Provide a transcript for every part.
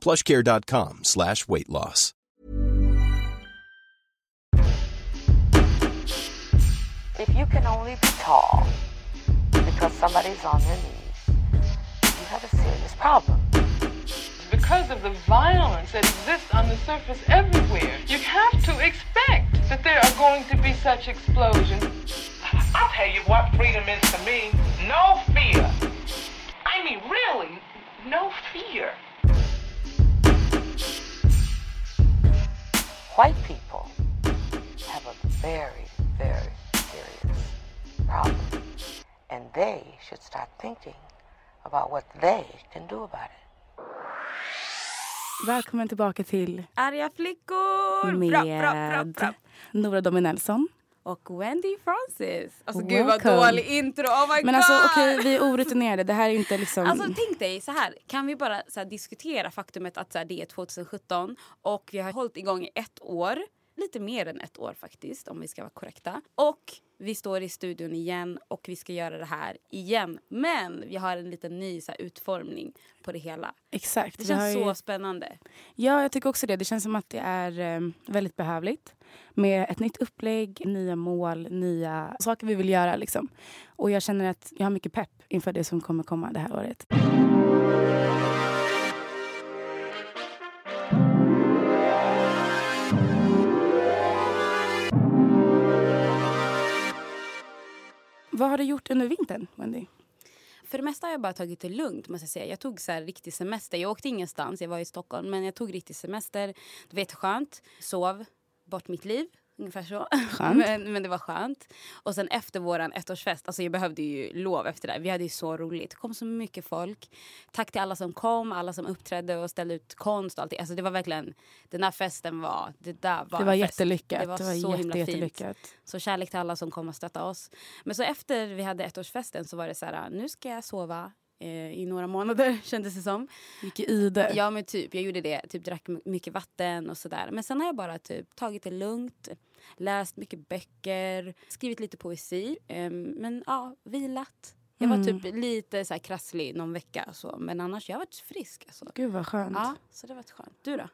plushcare.com slash weight loss. If you can only be tall because somebody's on their knees, you have a serious problem. Because of the violence that exists on the surface everywhere, you have to expect that there are going to be such explosions. I'll tell you what freedom is to me. No fear. I mean, really, no fear. White people have a very, very serious problem. And they should start thinking about what they can do about it. Välkommen tillbaka till Arga flickor! med Bra, bra, bra, bra. Nora Dominelsson. Och Wendy Francis. Alltså gud vad Welcome. dålig intro, oh my Men god! alltså okej, vi är orutinerade. Det här är inte liksom... Alltså tänk dig så här, kan vi bara så här, diskutera faktumet att så här, det är 2017 och vi har hållit igång i ett år. Lite mer än ett år faktiskt om vi ska vara korrekta. Och vi står i studion igen och vi ska göra det här igen. Men vi har en liten ny så här, utformning på det hela. Exakt. Det känns ju- så spännande. Ja, jag tycker också det. Det känns som att det är eh, väldigt behövligt. Med ett nytt upplägg, nya mål, nya saker vi vill göra. Liksom. Och jag känner att jag har mycket pepp inför det som kommer komma det här året. Vad har du gjort under vintern, Wendy? För det mesta har jag bara tagit det lugnt. Måste jag, säga. jag tog så här riktig semester. Jag åkte ingenstans, jag var i Stockholm. Men jag tog riktig semester. Det var jätteskönt. Sov bort mitt liv. Ungefär så. Men, men det var skönt. Och sen efter vår ettårsfest, alltså jag behövde ju lov efter det. Vi hade ju så roligt. Det kom så mycket folk. Tack till alla som kom, alla som uppträdde och ställde ut konst och allting. Alltså det var verkligen, den här festen var, det där var Det var jättelyckat. Det var, Det var så jätte, himla fint. jättelyckat. Så kärlek till alla som kom och stöttade oss. Men så efter vi hade ettårsfesten så var det så här, nu ska jag sova eh, i några månader kändes det som. Gick i ide. Ja men typ, jag gjorde det. Typ drack mycket vatten och sådär. Men sen har jag bara typ tagit det lugnt. Läst mycket böcker, skrivit lite poesi. Ehm, men ja, vilat. Jag var Mm. typ lite så här krasslig någon vecka. Så. Men annars jag har varit frisk. Alltså. Gud vad skönt. Ja, så det har varit skönt. Du då?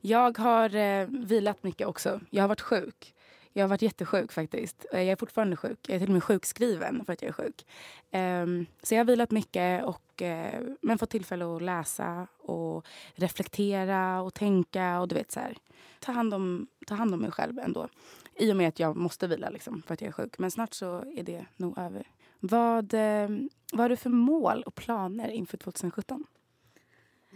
Jag har eh, vilat mycket också. Jag har varit sjuk. Jag har varit jättesjuk faktiskt. Eh, jag är fortfarande sjuk. Jag är till och med sjukskriven för att jag är sjuk. Ehm, så jag har vilat mycket och eh, men fått tillfälle att läsa och reflektera och tänka och du vet så här. Ta hand om, ta hand om mig själv ändå. I och med att jag måste vila liksom för att jag är sjuk. Men snart så är det nog över. Vad, eh, vad har du för mål och planer inför 2017?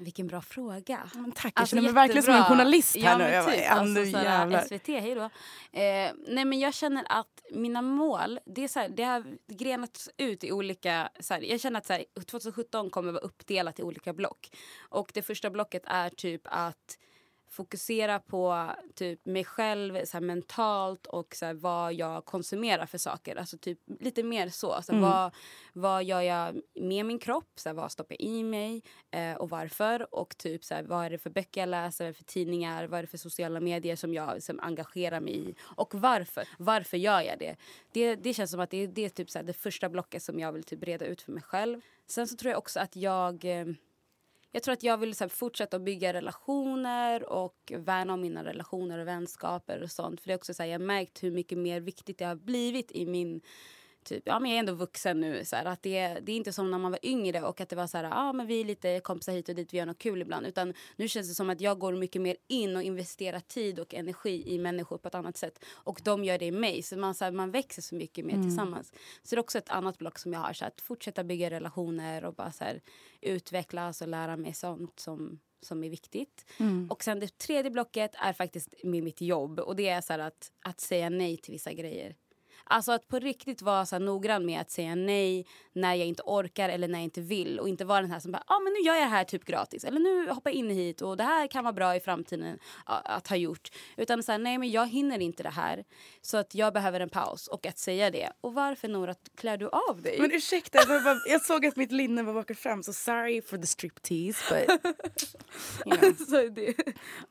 Vilken bra fråga. Men tack, jag Alltså, känner mig verkligen som en journalist här ja, nu. Jag bara, typ, alltså, jävlar. SVT, hej då. Eh, nej men jag känner att mina mål, det, är såhär, det har grenats ut i olika... Såhär, jag känner att såhär, 2017 kommer vara uppdelat i olika block. Och det första blocket är typ att fokusera på typ mig själv så här, mentalt och så här, vad jag konsumerar för saker. Alltså typ lite mer så. så här, Mm. vad, vad gör jag med min kropp? Så vad stoppar jag i mig? Eh, och varför? Och typ så vad är det för böcker jag läser? Vad är det för tidningar? Vad är det för sociala medier som jag som engagerar mig i? Och varför? Varför gör jag det? Det, det känns som att det, det är typ så det första blocket som jag vill typ breda ut för mig själv. Sen så tror jag också att jag eh, jag tror att jag vill så här, fortsätta att bygga relationer och värna om mina relationer och vänskaper och sånt. För det är också så här, jag har märkt hur mycket mer viktigt det har blivit i min typ, ja men jag är ändå vuxen nu. Så här, att det, det är inte som när man var yngre och att det var så här, ja men vi är lite kompisar hit och dit, vi gör något kul ibland. Utan nu känns det som att jag går mycket mer in och investerar tid och energi i människor på ett annat sätt. Och de gör det i mig. Så man, så här, man växer så mycket mer tillsammans. Så det är också ett annat block som jag har. Så att fortsätta bygga relationer och bara så här, utvecklas och lära mig sånt som som är viktigt. Och sen det tredje blocket är faktiskt med mitt jobb. Och det är så här att, att säga nej till vissa grejer. Alltså att på riktigt vara så noggrann med att säga nej när jag inte orkar eller när jag inte vill. Och inte vara den här som bara, ja ah, men nu gör jag det här typ gratis. Eller nu hoppar jag in hit och det här kan vara bra i framtiden att ha gjort. Utan så här, nej men jag hinner inte det här. Så att jag behöver en paus. Och att säga det. Och varför Nora klär du av dig? Men ursäkta, jag, bara, jag såg att mitt linne var bakat fram så sorry for the striptease but... You know. så är det.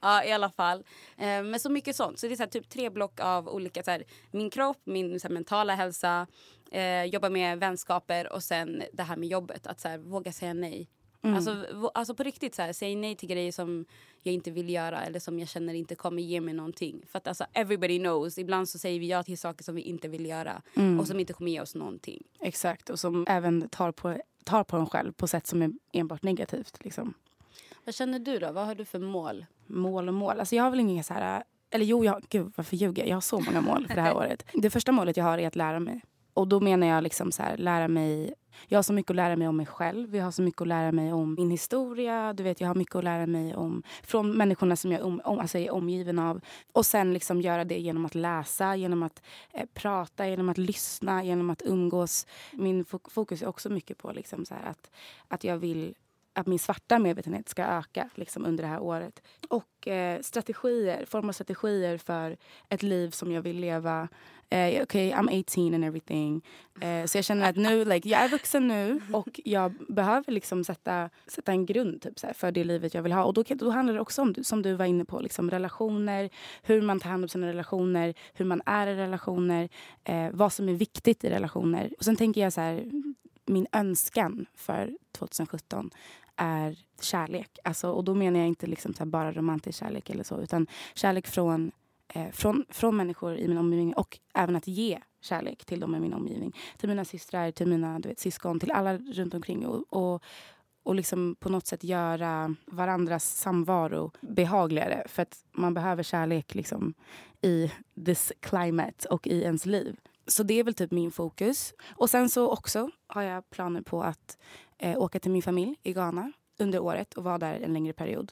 Ja, i alla fall. Eh, men så mycket sånt. Så det är så här, typ tre block av olika, så här, min kropp, min här, mentala hälsa, eh, jobba med vänskaper och sen det här med jobbet. Att så här, våga säga nej. Alltså, v- alltså på riktigt, så här, säg nej till grejer som jag inte vill göra eller som jag känner inte kommer ge mig någonting. För att alltså, everybody knows, ibland så säger vi ja till saker som vi inte vill göra och som inte kommer ge oss någonting. Exakt, och som även tar på, tar på en själv på sätt som är enbart negativt. Liksom. Vad känner du då? Vad har du för mål? Mål och mål. Alltså jag har väl inga så här... Eller jo, jag, gud varför ljuger jag? Jag har så många mål för det här året. Det första målet jag har är att lära mig. Och då menar jag liksom så här, lära mig... Jag har så mycket att lära mig om mig själv. Jag har så mycket att lära mig om min historia. Du vet, jag har mycket att lära mig om från människorna som jag om, om, alltså är omgiven av. Och sen liksom göra det genom att läsa, genom att eh, prata, genom att lyssna, genom att umgås. Min fok- fokus är också mycket på liksom så här att, att jag vill att min svarta medvetenhet ska öka liksom, under det här året. Och eh, strategier, forma strategier för ett liv som jag vill leva. Eh, Okej, I'm 18 and everything. Eh, så jag känner att nu, like, jag är vuxen nu och jag behöver liksom sätta, sätta en grund typ, såhär, för det livet jag vill ha. Och då, då handlar det också om, som du var inne på, liksom, relationer, hur man tar hand om sina relationer, hur man är i relationer, eh, vad som är viktigt i relationer. Och sen tänker jag så här, min önskan för 2017 är kärlek. Alltså, och då menar jag inte liksom så här bara romantisk kärlek eller så, utan kärlek från, eh, från, från människor i min omgivning och även att ge kärlek till dem i min omgivning. Till mina systrar, till mina du vet, syskon, till alla runt omkring. Och, och, och liksom på något sätt göra varandras samvaro behagligare. För att man behöver kärlek liksom i this climate och i ens liv. Så det är väl typ min fokus. Och sen så också har jag planer på att eh, åka till min familj i Ghana under året och vara där en längre period.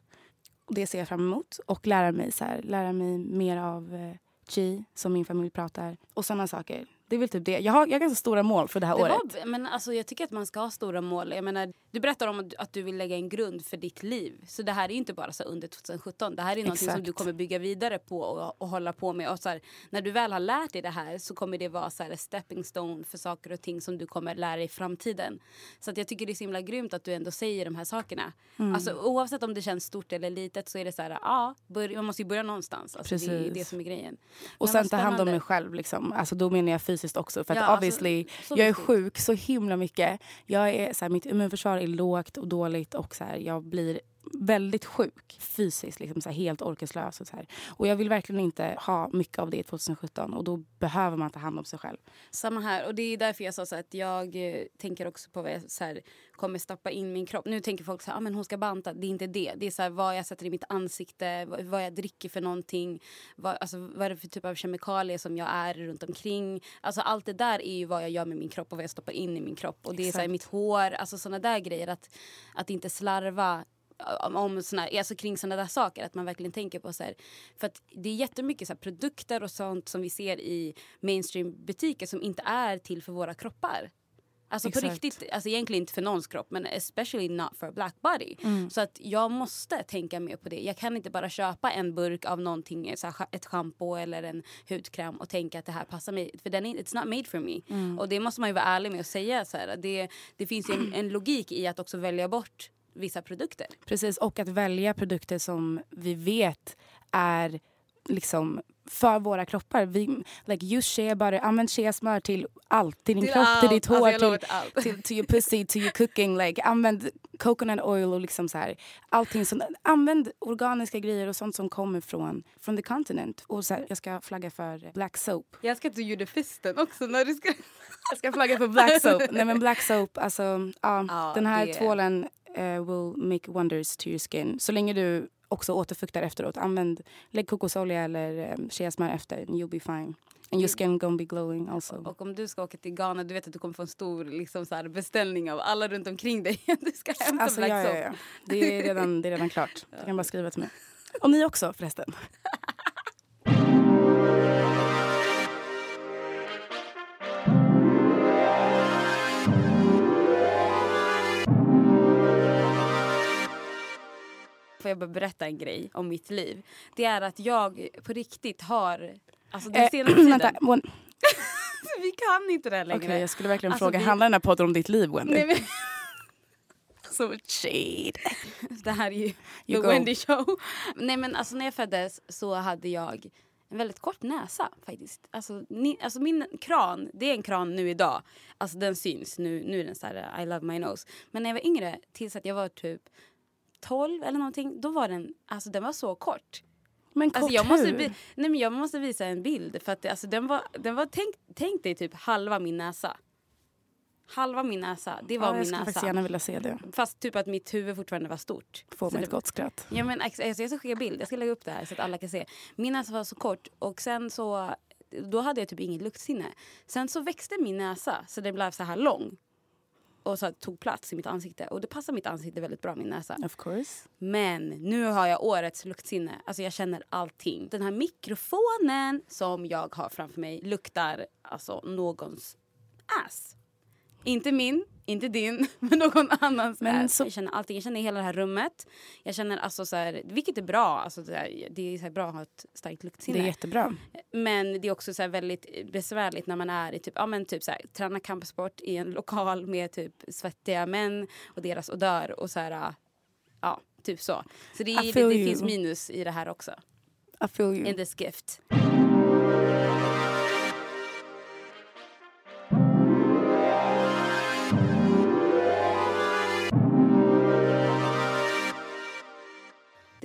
Och det ser jag fram emot. Och lära mig, så här, lära mig mer av eh, chi, som min familj pratar. Och sådana saker. Det är väl typ det. Jag har, jag har ganska stora mål för det här Det året. var, men alltså, jag tycker att man ska ha stora mål. Jag menar, du berättar om att, du vill lägga en grund för ditt liv. Så det här är inte bara så under 2017. Det här är någonting som du kommer bygga vidare på och, och hålla på med. Och så här, när du väl har lärt dig det här så kommer det vara så här, stepping stone för saker och ting som du kommer lära dig i framtiden. Så att jag tycker det är så himla grymt att du ändå säger de här sakerna. Mm. Alltså, oavsett om det känns stort eller litet så är det så här, ja, börja, man måste ju börja någonstans. Alltså, det är Precis. det som är grejen. Och Men sen ta hand om mig själv. Liksom. Alltså, då menar jag fysiskt också. För att Ja, alltså, obviously, så jag är sjuk så himla mycket. Jag är, så här, mitt immunförsvar är lågt och dåligt och så här, jag blir väldigt sjuk fysiskt, liksom, så här, helt orkeslös. Och, så här. och jag vill verkligen inte ha mycket av det i 2017 och då behöver man ta hand om sig själv. Samma här. Och det är därför jag sa så här att jag eh, tänker också på vad jag så här, kommer stoppa in min kropp. Nu tänker folk så här, ah, men hon ska banta. Det är inte det. Det är så vad jag sätter i mitt ansikte, vad, vad jag dricker för någonting. Vad, alltså, vad är det för typ av kemikalier som jag är runt omkring. Alltså allt det där är ju vad jag gör med min kropp och vad jag stoppar in i min kropp. Och det är så Exakt. mitt hår, alltså såna där grejer. Att, att inte slarva om, såna, alltså kring såna där saker. Att man verkligen tänker på så här. För att det är jättemycket så här, produkter och sånt som vi ser i mainstream-butiker som inte är till för våra kroppar. Alltså på Exakt. riktigt, alltså egentligen inte för någons kropp men especially not for a black body. Så att jag måste tänka mer på det. Jag kan inte bara köpa en burk av någonting, så här, ett schampo eller en hudkräm och tänka att det här passar mig. För den är, it's not made for me. Och det måste man ju vara ärlig med att säga. Så här. Det, det finns ju en, en logik i att också välja bort vissa produkter. Precis, och att välja produkter som vi vet är liksom för våra kroppar. Vi, like, use shea butter, använd shea-smör till allt. Till din Till kropp, till allt. ditt hår, Alltså, jag lovar till, till till, till your pussy, till your cooking. Like, använd coconut oil och liksom så här, allting. Som, använd organiska grejer och sånt som kommer från, från the continent. Och så här, jag ska flagga för black soap. Jag ska att du gjorde fisten också när du ska... Jag ska flagga för black soap. Nej men black soap, alltså ja, Ja, den här det- tvålen eh, will make wonders to your skin. Så länge du också återfuktar efteråt. Använd, lägg kokosolja eller um, shea-smör efter and you'll be fine. And your skin gonna be glowing also. Och om du ska åka till Ghana, du vet att du kommer få en stor liksom, så här, beställning av alla runt omkring dig. du ska hämta Alltså, Black ja, ja, ja. Det, är redan, det är redan klart. Du kan bara skriva till mig. Och ni också förresten. Får jag bara berätta en grej om mitt liv? Det är att jag på riktigt har... Alltså den senaste tiden... vänta, one, vi kan inte det här längre. Okej, jag skulle verkligen Alltså, fråga, vi- handlar den här podden om ditt liv Wendy? Nej, men, Så shade. det här är ju You The go. Wendy Show. Nej men alltså när jag föddes så hade jag en väldigt kort näsa faktiskt. Alltså, ni, alltså min kran, det är en kran nu idag. Alltså den syns. Nu, nu är den så här I love my nose. Men när jag var yngre, tills att jag var typ 12 eller någonting, då var den, alltså den var så kort. Men kort Alltså jag, måste, hur? nej men jag måste visa en bild. För att alltså den var, den var tänk, tänk dig typ halva min näsa. Halva min näsa, det var ja, jag min skulle faktiskt näsa. gärna vilja se det. Fast typ att mitt huvud fortfarande var stort. Få mig ett gott skratt. Ja, men, alltså, jag ska skicka bild. Jag ska lägga upp det här så att alla kan se. Min näsa var så kort och sen så då hade jag typ inget luktsinne. Sen så växte min näsa så den blev så här lång. Och så tog plats i mitt ansikte. Och det passar mitt ansikte väldigt bra, min näsa. Of course. Men nu har jag årets luktsinne. Alltså jag känner allting. Den här mikrofonen som jag har framför mig luktar alltså någons ass. Inte min, inte din, men någon annans Men så- Jag känner allting. Jag känner hela det här rummet. Jag känner alltså så här, vilket är bra. Alltså så här, det är så här bra att ha ett starkt luktsinne. Det är jättebra. Men det är också så här väldigt besvärligt när man är i typ, ja men typ så här, tränar kampsport i en lokal med typ svettiga män och deras odör och så här, ja, typ så. Så det, är, det, det finns minus i det här också. I feel you. In this gift.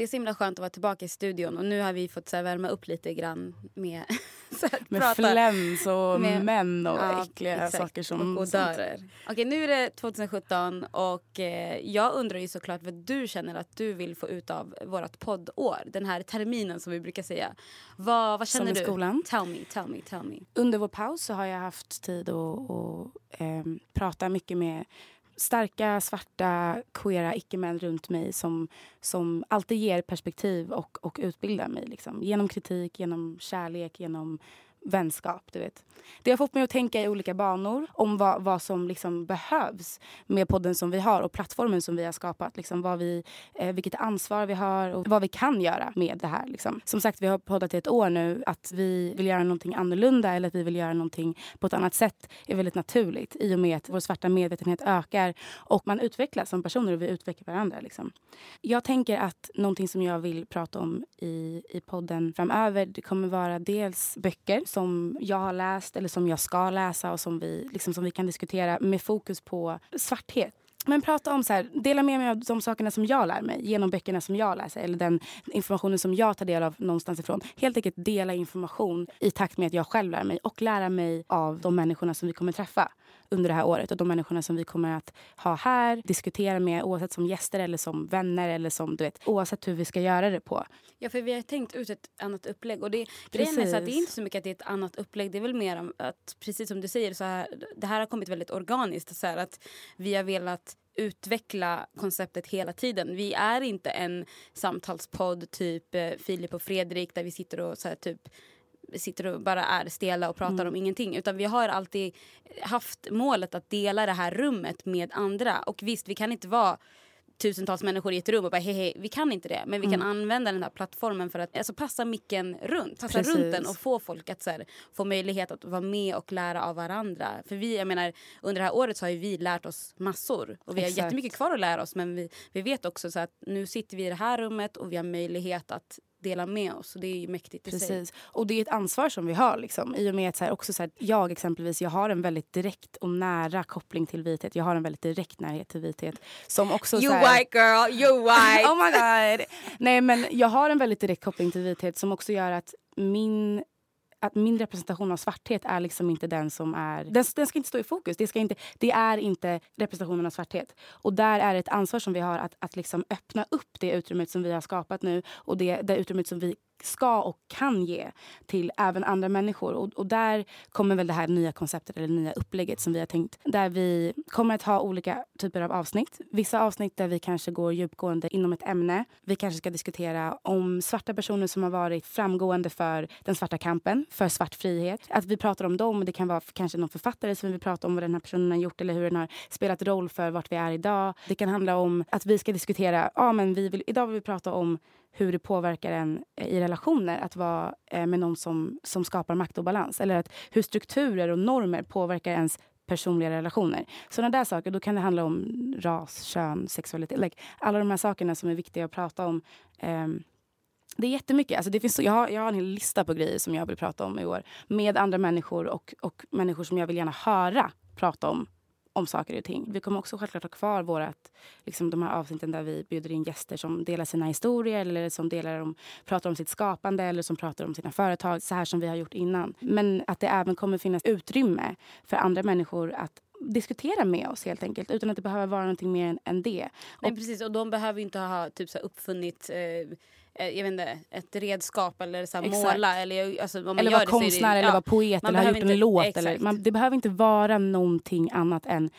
Det är så himla skönt att vara tillbaka i studion och nu har vi fått så här, värma upp lite grann med, så här, Med prata. fläns och med- män och Ja, äckliga exakt. saker som... och odörer. Okej, nu är det 2017 och eh, jag undrar ju såklart vad du känner att du vill få ut av vårt poddår. Den här terminen som vi brukar säga. Vad, vad Som känner i du? skolan? Tell me, tell me, tell me. Under vår paus så har jag haft tid att, att ehm, prata mycket med starka, svarta, queera icke-män runt mig som, som alltid ger perspektiv och, och utbildar mig. Liksom. Genom kritik, genom kärlek, genom vänskap. Du vet. Det har fått mig att tänka i olika banor om vad, vad som liksom behövs med podden som vi har och plattformen som vi har skapat. Liksom vad vi, eh, vilket ansvar vi har och vad vi kan göra med det här. Liksom. Som sagt, vi har poddat i ett år nu. Att vi vill göra någonting annorlunda eller att vi vill göra någonting på ett annat sätt är väldigt naturligt i och med att vår svarta medvetenhet ökar och man utvecklas som personer och vi utvecklar varandra. Liksom. Jag tänker att någonting som jag vill prata om i, i podden framöver det kommer vara dels böcker som jag har läst eller som jag ska läsa och som vi, liksom, som vi kan diskutera med fokus på svarthet. Men prata om så här, dela med mig av de sakerna som jag lär mig genom böckerna som jag läser eller den informationen som jag tar del av någonstans ifrån. Helt enkelt dela information i takt med att jag själv lär mig och lära mig av de människorna som vi kommer träffa under det här året och de människorna som vi kommer att ha här, diskutera med oavsett som gäster eller som vänner eller som du vet, oavsett hur vi ska göra det på. Ja, för vi har tänkt ut ett annat upplägg. Och det, grejen är så att det är inte så mycket att det är ett annat upplägg. Det är väl mer att, precis som du säger, så här, det här har kommit väldigt organiskt. Så här, att vi har velat utveckla konceptet hela tiden. Vi är inte en samtalspodd typ eh, Filip och Fredrik där vi sitter och så här, typ sitter och bara är stela och pratar om ingenting. Utan vi har alltid haft målet att dela det här rummet med andra. Och visst, vi kan inte vara tusentals människor i ett rum och bara hej, hej vi kan inte det. Men vi kan använda den här plattformen för att alltså, passa micken runt. Passa Precis. runt den och få folk att så här, få möjlighet att vara med och lära av varandra. För vi, jag menar, under det här året så har vi lärt oss massor. Och vi har Exakt. jättemycket kvar att lära oss. Men vi, vi vet också så att nu sitter vi i det här rummet och vi har möjlighet att dela med oss. Och det är ju mäktigt i sig. Och det är ett ansvar som vi har. Liksom. I och med att så här, också så här, jag exempelvis, jag har en väldigt direkt och nära koppling till vithet. Jag har en väldigt direkt närhet till vithet. Som också, You så här, white girl, you white! oh my god! Nej men jag har en väldigt direkt koppling till vithet som också gör att min att min representation av svarthet är liksom inte den som är... Den, den ska inte stå i fokus. Det, ska inte, det är inte representationen av svarthet. Och där är det ett ansvar som vi har att, att liksom öppna upp det utrymmet som vi har skapat nu och det, det utrymmet som vi ska och kan ge till även andra människor. Och, och, där kommer väl det här nya konceptet eller nya upplägget som vi har tänkt. Där vi kommer att ha olika typer av avsnitt. Vissa avsnitt där vi kanske går djupgående inom ett ämne. Vi kanske ska diskutera om svarta personer som har varit framgående för den svarta kampen, för svart frihet. Att vi pratar om dem. Det kan vara kanske någon författare som vi vill prata om vad den här personen har gjort eller hur den har spelat roll för vart vi är idag. Det kan handla om att vi ska diskutera, ja men vi vill, idag vill vi prata om hur det påverkar en eh, i relationer att vara eh, med någon som, som skapar maktobalans. Eller att hur strukturer och normer påverkar ens personliga relationer. Sådana där saker. Då kan det handla om ras, kön, sexualitet. Like, alla de här sakerna som är viktiga att prata om. Um, det är jättemycket. Alltså det finns, jag, har, jag har en hel lista på grejer som jag vill prata om i år. Med andra människor och, och människor som jag vill gärna höra prata om om saker och ting. Vi kommer också självklart ha kvar vårat, liksom de här avsnitten där vi bjuder in gäster som delar sina historier eller som delar om, pratar om sitt skapande eller som pratar om sina företag, så här som vi har gjort innan. Men att det även kommer finnas utrymme för andra människor att diskutera med oss helt enkelt utan att det behöver vara någonting mer än det. Nej, precis, och de behöver inte ha typ, så uppfunnit Eh, jag vet inte, ett redskap eller så måla. Eller, alltså, eller vara konstnär det, eller ja, vara poet eller ha gjort inte, en låt. Eller, man, det behöver inte vara någonting annat än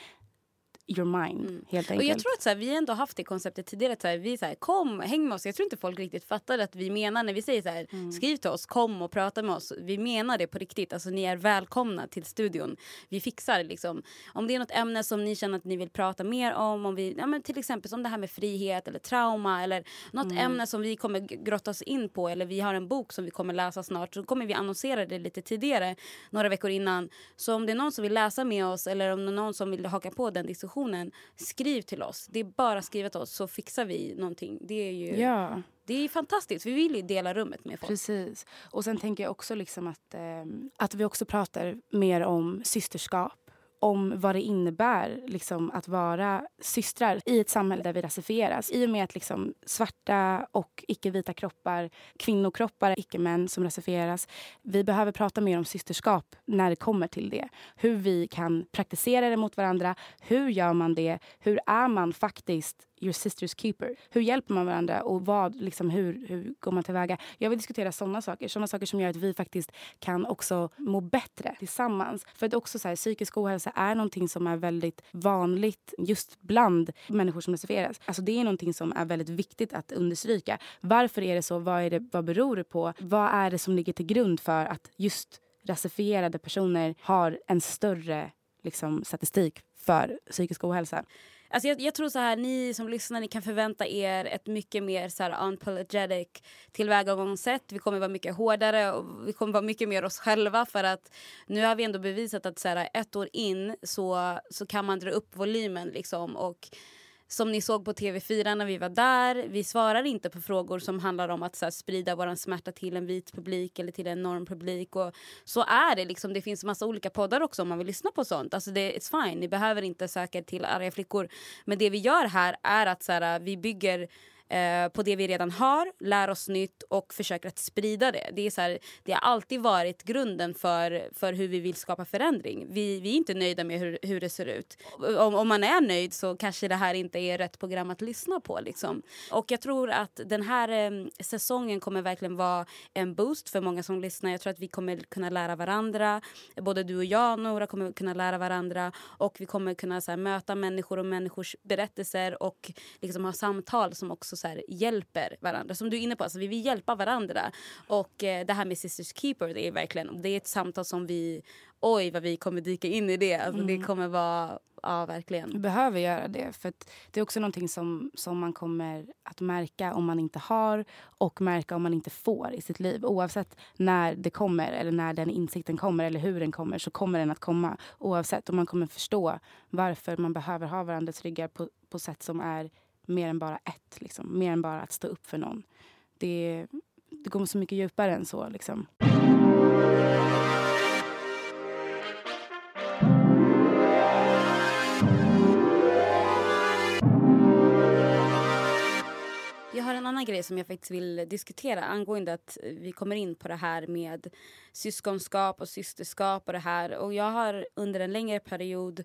your mind. Mm. helt enkelt. Och jag tror att så här, vi ändå haft det konceptet tidigare. Att så här, vi så här, kom, häng med oss. Jag tror inte folk riktigt fattar att vi menar när vi säger så här, mm. skriv till oss, kom och prata med oss. Vi menar det på riktigt. Alltså ni är välkomna till studion. Vi fixar liksom. Om det är något ämne som ni känner att ni vill prata mer om. om vi, ja, men till exempel som det här med frihet eller trauma eller något mm. ämne som vi kommer grotta oss in på. Eller vi har en bok som vi kommer läsa snart. Så kommer vi annonsera det lite tidigare, några veckor innan. Så om det är någon som vill läsa med oss eller om det är någon som vill haka på den diskussionen diskussionen, skriv till oss. Det är bara att skriva till oss så fixar vi någonting. Det är ju... Ja. Det är fantastiskt. Vi vill ju dela rummet med folk. Precis. Och sen tänker jag också liksom att, eh, att vi också pratar mer om systerskap om vad det innebär liksom, att vara systrar i ett samhälle där vi rasifieras. I och med att liksom, svarta och icke-vita kroppar, kvinnokroppar, icke-män som rasifieras. Vi behöver prata mer om systerskap när det kommer till det. Hur vi kan praktisera det mot varandra. Hur gör man det? Hur är man faktiskt your sister's keeper. Hur hjälper man varandra och vad, liksom, hur, hur går man tillväga? Jag vill diskutera sådana saker. Sådana saker som gör att vi faktiskt kan också må bättre tillsammans. För att också så här, psykisk ohälsa är någonting som är väldigt vanligt just bland människor som rasifieras. Alltså det är någonting som är väldigt viktigt att understryka. Varför är det så? Vad, är det, vad beror det på? Vad är det som ligger till grund för att just rasifierade personer har en större liksom, statistik för psykisk ohälsa? Alltså jag, jag, tror så här, ni som lyssnar ni kan förvänta er ett mycket mer så här unapologetic tillvägagångssätt. Vi kommer vara mycket hårdare och vi kommer vara mycket mer oss själva för att nu har vi ändå bevisat att så här, ett år in så, så kan man dra upp volymen liksom och som ni såg på TV4 när vi var där. Vi svarar inte på frågor som handlar om att här, sprida vår smärta till en vit publik eller till en normpublik. Och så är det. Liksom. Det finns massa olika poddar också om man vill lyssna på sånt. Alltså det, it's fine. Ni behöver inte söka till arga flickor. Men det vi gör här är att så här, vi bygger eh, på det vi redan har, lär oss nytt och försöker att sprida det. Det, är så här, det har alltid varit grunden för, för hur vi vill skapa förändring. Vi, vi är inte nöjda med hur, hur det ser ut. Om, om man är nöjd så kanske det här inte är rätt program att lyssna på. Liksom. Och jag tror att den här eh, säsongen kommer verkligen vara en boost för många som lyssnar. Jag tror att vi kommer kunna lära varandra. Både du och jag, Nora, kommer kunna lära varandra. Och vi kommer kunna så här, möta människor och människors berättelser och liksom ha samtal som också så här, hjälper varandra. Som du är inne på, alltså, vi vill hjälpa varandra. Och eh, det här med Sisters Keeper, det är verkligen det är ett samtal som vi... Oj, vad vi kommer dyka in i det. Alltså, mm. Det kommer vara... Ja, verkligen. Vi behöver göra det. För Det är också någonting som, som man kommer att märka om man inte har och märka om man inte får i sitt liv. Oavsett när det kommer eller när den insikten kommer eller hur den kommer så kommer den att komma oavsett. Och man kommer förstå varför man behöver ha varandras ryggar på, på sätt som är mer än bara ett. Liksom. Mer än bara att stå upp för någon. Det, det går så mycket djupare än så. Liksom. Jag har en annan grej som jag faktiskt vill diskutera angående att vi kommer in på det här med syskonskap och systerskap och det här. Och jag har under en längre period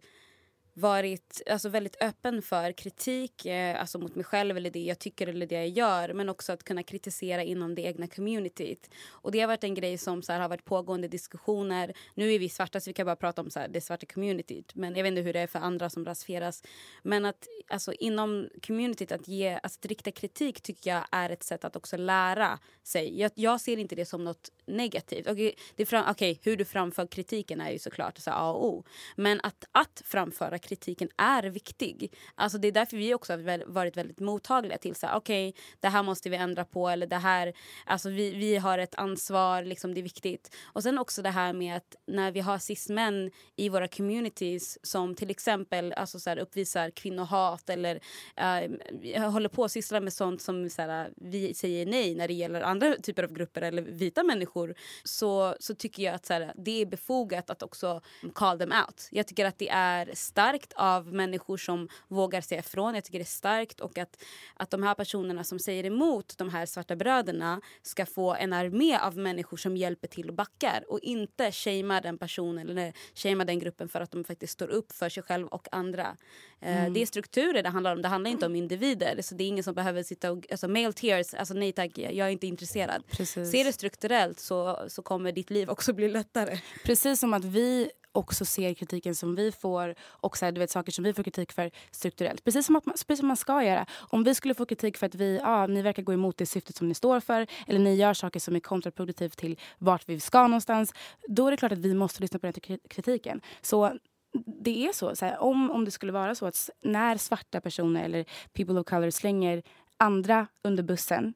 varit alltså, väldigt öppen för kritik eh, alltså mot mig själv eller det jag tycker eller det jag gör men också att kunna kritisera inom det egna communityt. Och det har varit en grej som så här, har varit pågående diskussioner. Nu är vi svarta så vi kan bara prata om så här, det svarta communityt men jag vet inte hur det är för andra som rasifieras. Men att alltså, inom communityt att, ge, alltså, att rikta kritik tycker jag är ett sätt att också lära sig. Jag, jag ser inte det som något negativt. Okej, det fram, okay, hur du framför kritiken är ju såklart så A och O. Men att, att framföra kritiken är viktig. Alltså det är därför vi också har varit väldigt mottagliga till så okej, okay, det här måste vi ändra på eller det här, alltså vi, vi har ett ansvar, liksom det är viktigt. Och sen också det här med att när vi har cis-män i våra communities som till exempel alltså så här, uppvisar kvinnohat eller uh, håller på att syssla med sånt som så här, vi säger nej när det gäller andra typer av grupper eller vita människor så, så tycker jag att så här, det är befogat att också call them out. Jag tycker att det är starkt starkt av människor som vågar säga ifrån. Jag tycker det är starkt och att, att de här personerna som säger emot de här svarta bröderna ska få en armé av människor som hjälper till och backar och inte shamea den personen eller shamea den gruppen för att de faktiskt står upp för sig själv och andra. Eh, mm. Det är strukturer det handlar om, det handlar inte om individer. Så det är ingen som behöver sitta och... Alltså male tears, alltså nej tack, jag är inte intresserad. Precis. Ser det strukturellt så, så kommer ditt liv också bli lättare. Precis som att vi också ser kritiken som vi får och så här, du vet, saker som vi får kritik för strukturellt. Precis som, att man, precis som man ska göra. Om vi skulle få kritik för att vi, ah, ni verkar gå emot det syftet som ni står för eller ni gör saker som är kontraproduktivt till vart vi ska någonstans. Då är det klart att vi måste lyssna på den kritiken. Så det är så, så här, om, om det skulle vara så att när svarta personer eller people of color slänger andra under bussen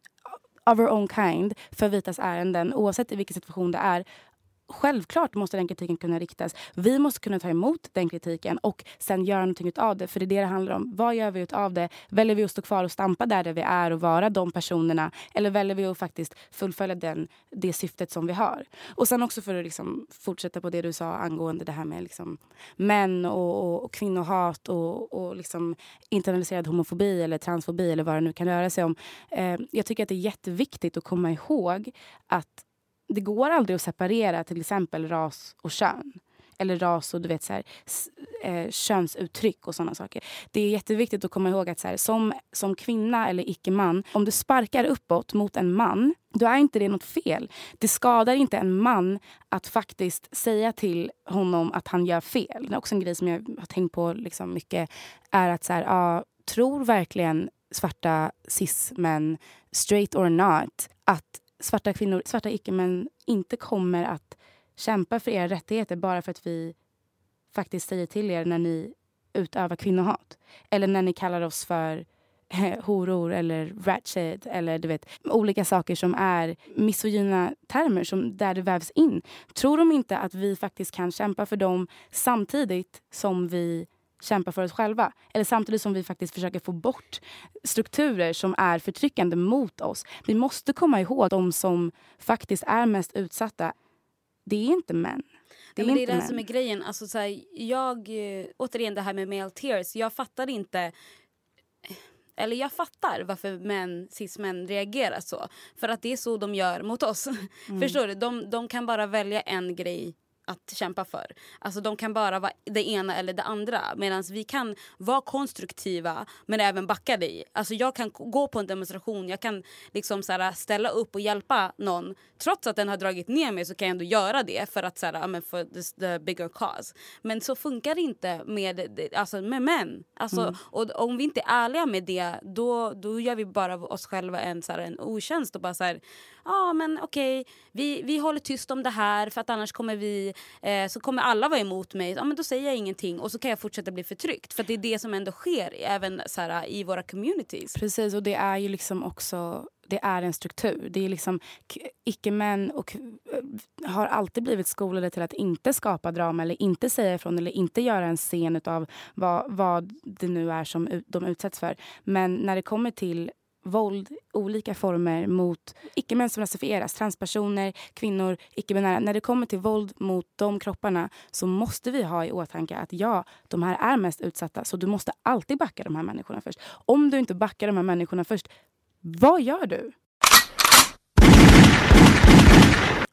of our own kind för vitas ärenden oavsett i vilken situation det är självklart måste den kritiken kunna riktas. Vi måste kunna ta emot den kritiken och sen göra någonting av det. För det är det det handlar om. Vad gör vi av det? Väljer vi att stå kvar och stampa där, där vi är och vara de personerna? Eller väljer vi att faktiskt fullfölja den, det syftet som vi har? Och sen också för att liksom fortsätta på det du sa angående det här med liksom män och, och, och kvinnohat och, och liksom internaliserad homofobi eller transfobi eller vad det nu kan röra sig om. Eh, jag tycker att det är jätteviktigt att komma ihåg att det går aldrig att separera till exempel ras och kön. Eller ras och du vet, så här, eh, könsuttryck och såna saker. Det är jätteviktigt att komma ihåg att så här, som, som kvinna eller icke-man, om du sparkar uppåt mot en man, då är inte det något fel. Det skadar inte en man att faktiskt säga till honom att han gör fel. Det är också en grej som jag har tänkt på liksom mycket. Är att så här, ja, tror verkligen svarta cis-män, straight or not, att svarta kvinnor, svarta icke-män inte kommer att kämpa för era rättigheter bara för att vi faktiskt säger till er när ni utövar kvinnohat. Eller när ni kallar oss för horor eller ratchet eller du vet olika saker som är misogyna termer som där det vävs in. Tror de inte att vi faktiskt kan kämpa för dem samtidigt som vi kämpa för oss själva. Eller samtidigt som vi faktiskt försöker få bort strukturer som är förtryckande mot oss. Vi måste komma ihåg de som faktiskt är mest utsatta. Det är inte män. Det är, ja, det, är det som är grejen. Alltså, så här, jag, eh, återigen det här med male tears. Jag fattar inte eller jag fattar varför män, cis-män reagerar så. För att det är så de gör mot oss. Mm. Förstår du? De, de kan bara välja en grej att kämpa för. Alltså de kan bara vara det ena eller det andra. Medan vi kan vara konstruktiva men även backa dig. Alltså jag kan gå på en demonstration, jag kan liksom så här, ställa upp och hjälpa någon. Trots att den har dragit ner mig så kan jag ändå göra det för att så här, för the, the bigger cause. Men så funkar det inte med, alltså, med män. Alltså, mm. och om vi inte är ärliga med det då, då gör vi bara oss själva en, så här, en otjänst och bara så här, ah, men okej, okay, vi, vi håller tyst om det här för att annars kommer vi, eh, så kommer alla vara emot mig. Ja, men då säger jag ingenting och så kan jag fortsätta bli förtryckt. För det är det som ändå sker även så här, i våra communities. Precis och det är ju liksom också det är en struktur. Det är liksom icke-män och eh, har alltid blivit skolade till att inte skapa drama eller inte säga ifrån eller inte göra en scen av vad, vad det nu är som de utsätts för. Men när det kommer till våld, olika former mot icke-män som rasifieras, transpersoner, kvinnor, icke-binära. När det kommer till våld mot de kropparna så måste vi ha i åtanke att ja, de här är mest utsatta. Så du måste alltid backa de här människorna först. Om du inte backar de här människorna först, vad gör du?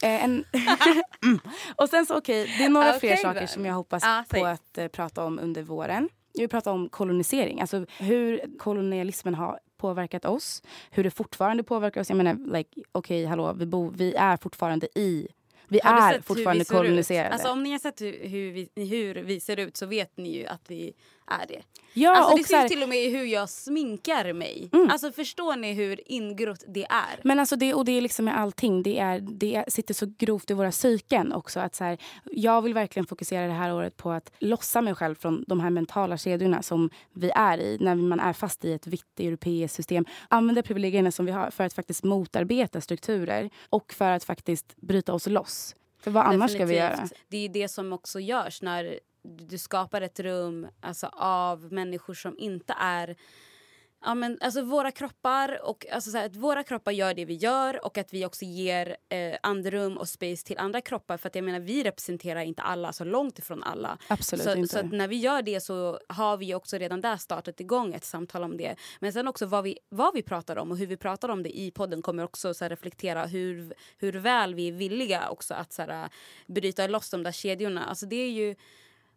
Eh, en mm. och sen så okej, okay, det är några okay, fler saker som jag hoppas ah, på att uh, prata om under våren. Jag vill prata om kolonisering, alltså hur kolonialismen har påverkat oss. Hur det fortfarande påverkar oss. Jag menar, like, okej, okay, hallå, vi, bo, vi är fortfarande i vi är fortfarande koloniserade. Alltså, om ni har sett hur, hur, vi, hur vi ser ut så vet ni ju att vi är det. Ja, alltså, det syns till och med i hur jag sminkar mig. Mm. Alltså Förstår ni hur ingrott det är? Men alltså det, och det är liksom med allting. Det, är, det sitter så grovt i våra psyken också. Att så här, jag vill verkligen fokusera det här året på att lossa mig själv från de här mentala kedjorna som vi är i när man är fast i ett vitt europeiskt system. Använda privilegierna som vi har för att faktiskt motarbeta strukturer och för att faktiskt bryta oss loss. För vad annars ska vi göra? Det är det som också görs när du skapar ett rum alltså, av människor som inte är Ja, men, alltså, våra kroppar och alltså, så här, att våra kroppar gör det vi gör och att vi också ger eh, andrum och space till andra kroppar. För att jag menar, vi representerar inte alla, så långt ifrån alla. Absolut så, inte. så när vi gör det så har vi också redan där startat igång ett samtal om det. Men sen också vad vi, vad vi pratar om och hur vi pratar om det i podden kommer också så här, reflektera hur, hur väl vi är villiga också att så här, bryta loss de där kedjorna. Alltså, det är ju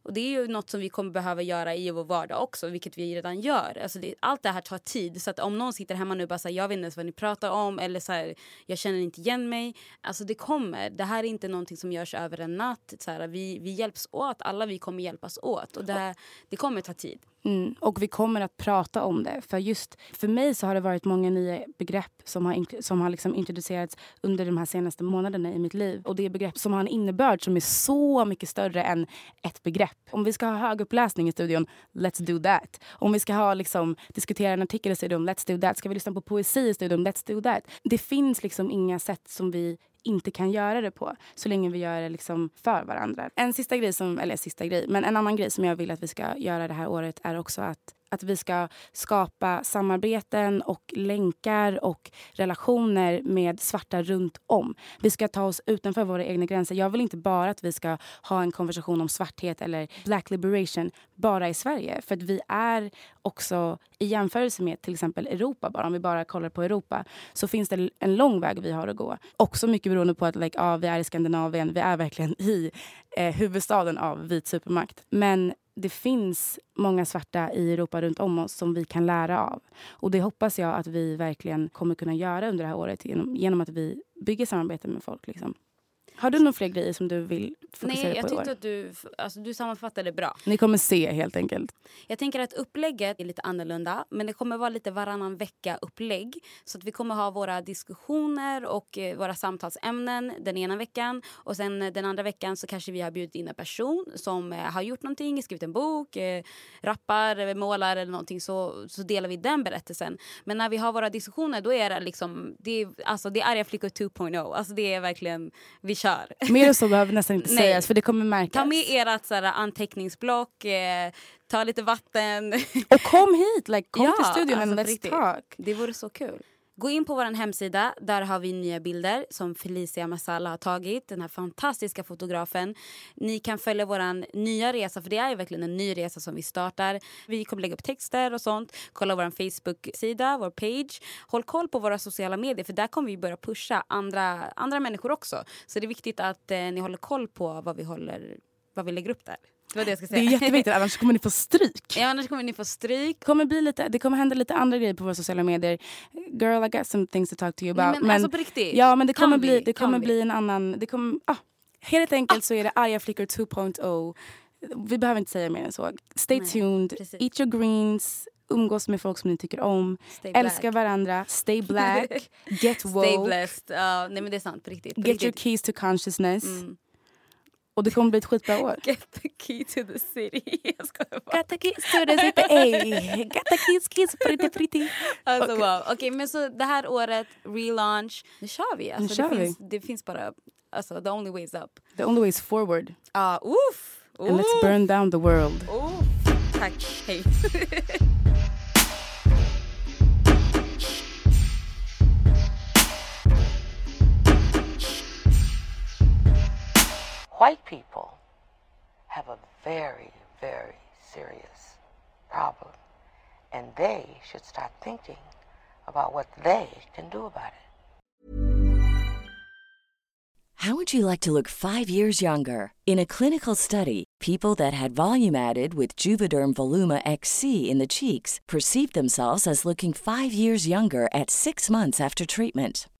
och Det är ju något som vi kommer behöva göra i vår vardag också, vilket vi redan gör. Alltså det, allt det här tar tid. Så att om någon sitter hemma nu och bara säger jag vet inte ens vad ni pratar om eller så här, jag känner inte igen mig. Alltså det kommer. Det här är inte någonting som görs över en natt. Så här, vi, vi hjälps åt, alla vi kommer hjälpas åt. Och det, här, det kommer ta tid. Mm, och vi kommer att prata om det. För just för mig så har det varit många nya begrepp som har, som har liksom introducerats under de här senaste månaderna i mitt liv. Och det är begrepp som har en innebörd som är så mycket större än ett begrepp. Om vi ska ha höguppläsning i studion, let's do that. Om vi ska ha, liksom, diskutera en artikel i studion, let's do that. Ska vi lyssna på poesi i studion, let's do that. Det finns liksom inga sätt som vi inte kan göra det på så länge vi gör det liksom för varandra. En sista grej, som, eller sista grej, men en annan grej som jag vill att vi ska göra det här året är också att att vi ska skapa samarbeten och länkar och relationer med svarta runt om. Vi ska ta oss utanför våra egna gränser. Jag vill inte bara att vi ska ha en konversation om svarthet eller black liberation bara i Sverige. För att vi är också i jämförelse med till exempel Europa, bara om vi bara kollar på Europa, så finns det en lång väg vi har att gå. Också mycket beroende på att like, ja, vi är i Skandinavien, vi är verkligen i eh, huvudstaden av vit supermakt. Men det finns många svarta i Europa runt om oss som vi kan lära av. Och Det hoppas jag att vi verkligen kommer kunna göra under det här året genom, genom att vi bygger samarbete med folk. Liksom. Har du några fler grejer som du vill fokusera Nej, jag på i år? att du, alltså, du sammanfattade bra. Ni kommer se helt enkelt. Jag tänker att upplägget är lite annorlunda men det kommer vara lite varannan vecka upplägg. Så att vi kommer ha våra diskussioner och eh, våra samtalsämnen den ena veckan och sen eh, den andra veckan så kanske vi har bjudit in en person som eh, har gjort någonting, skrivit en bok, rappar, målar eller någonting så, så delar vi den berättelsen. Men när vi har våra diskussioner då är det liksom, det är, alltså det är arga flickor 2.0. Alltså det är verkligen, vi kör kör. Mer än så behöver nästan inte sägas för det kommer märkas. Ta med ert så här, anteckningsblock, eh, ta lite vatten. Och kom hit! Like, kom ja, till studion alltså, and let's talk. Det vore så kul. Gå in på vår hemsida. Där har vi nya bilder som Felicia Masala har tagit. Den här fantastiska fotografen. Ni kan följa vår nya resa, för det är verkligen en ny resa som vi startar. Vi kommer lägga upp texter och sånt. Kolla vår Facebook-sida, vår page. Håll koll på våra sociala medier, för där kommer vi börja pusha andra, andra människor också. Så det är viktigt att eh, ni håller koll på vad vi, håller, vad vi lägger upp där. Det var det jag ska säga. Det är jätteviktigt, annars kommer ni få stryk. Ja, annars kommer ni få stryk. Kommer, bli lite, det kommer hända lite andra grejer på våra sociala medier. Girl, I got some things to talk to you about. Nej, men, men alltså på riktigt. Ja, men det kommer, bli, det kommer bli en annan... Det kommer, ah, helt enkelt ah. så är det arga flickor 2.0. Vi behöver inte säga mer än så. Stay Nej, tuned, precis. eat your greens, umgås med folk som ni tycker om, älska varandra, stay black, get woke. Stay blessed. Uh, nej men det är sant, på riktigt. På get riktigt. your keys to consciousness. Mm. Och det kommer bli ett skitbra år. Get the key to the city. Jag skojar bara. Got the keys to the city. Ey. Got the keys, keys, pretty, pretty. Alltså okay. wow. Okej, okay, men så det här året, relaunch. Nu kör vi. Alltså, nu kör det, vi. Finns, det finns bara, alltså the only way is up. The only way is forward. Ah, uh, oof. And oof. let's burn down the world. Oof. Tack, hej. white people have a very, very serious problem. And they should start thinking about what they can do about it. How would you like to look five years younger? In a clinical study, people that had volume added with Juvederm Voluma XC in the cheeks perceived themselves as looking five years younger at six months after treatment.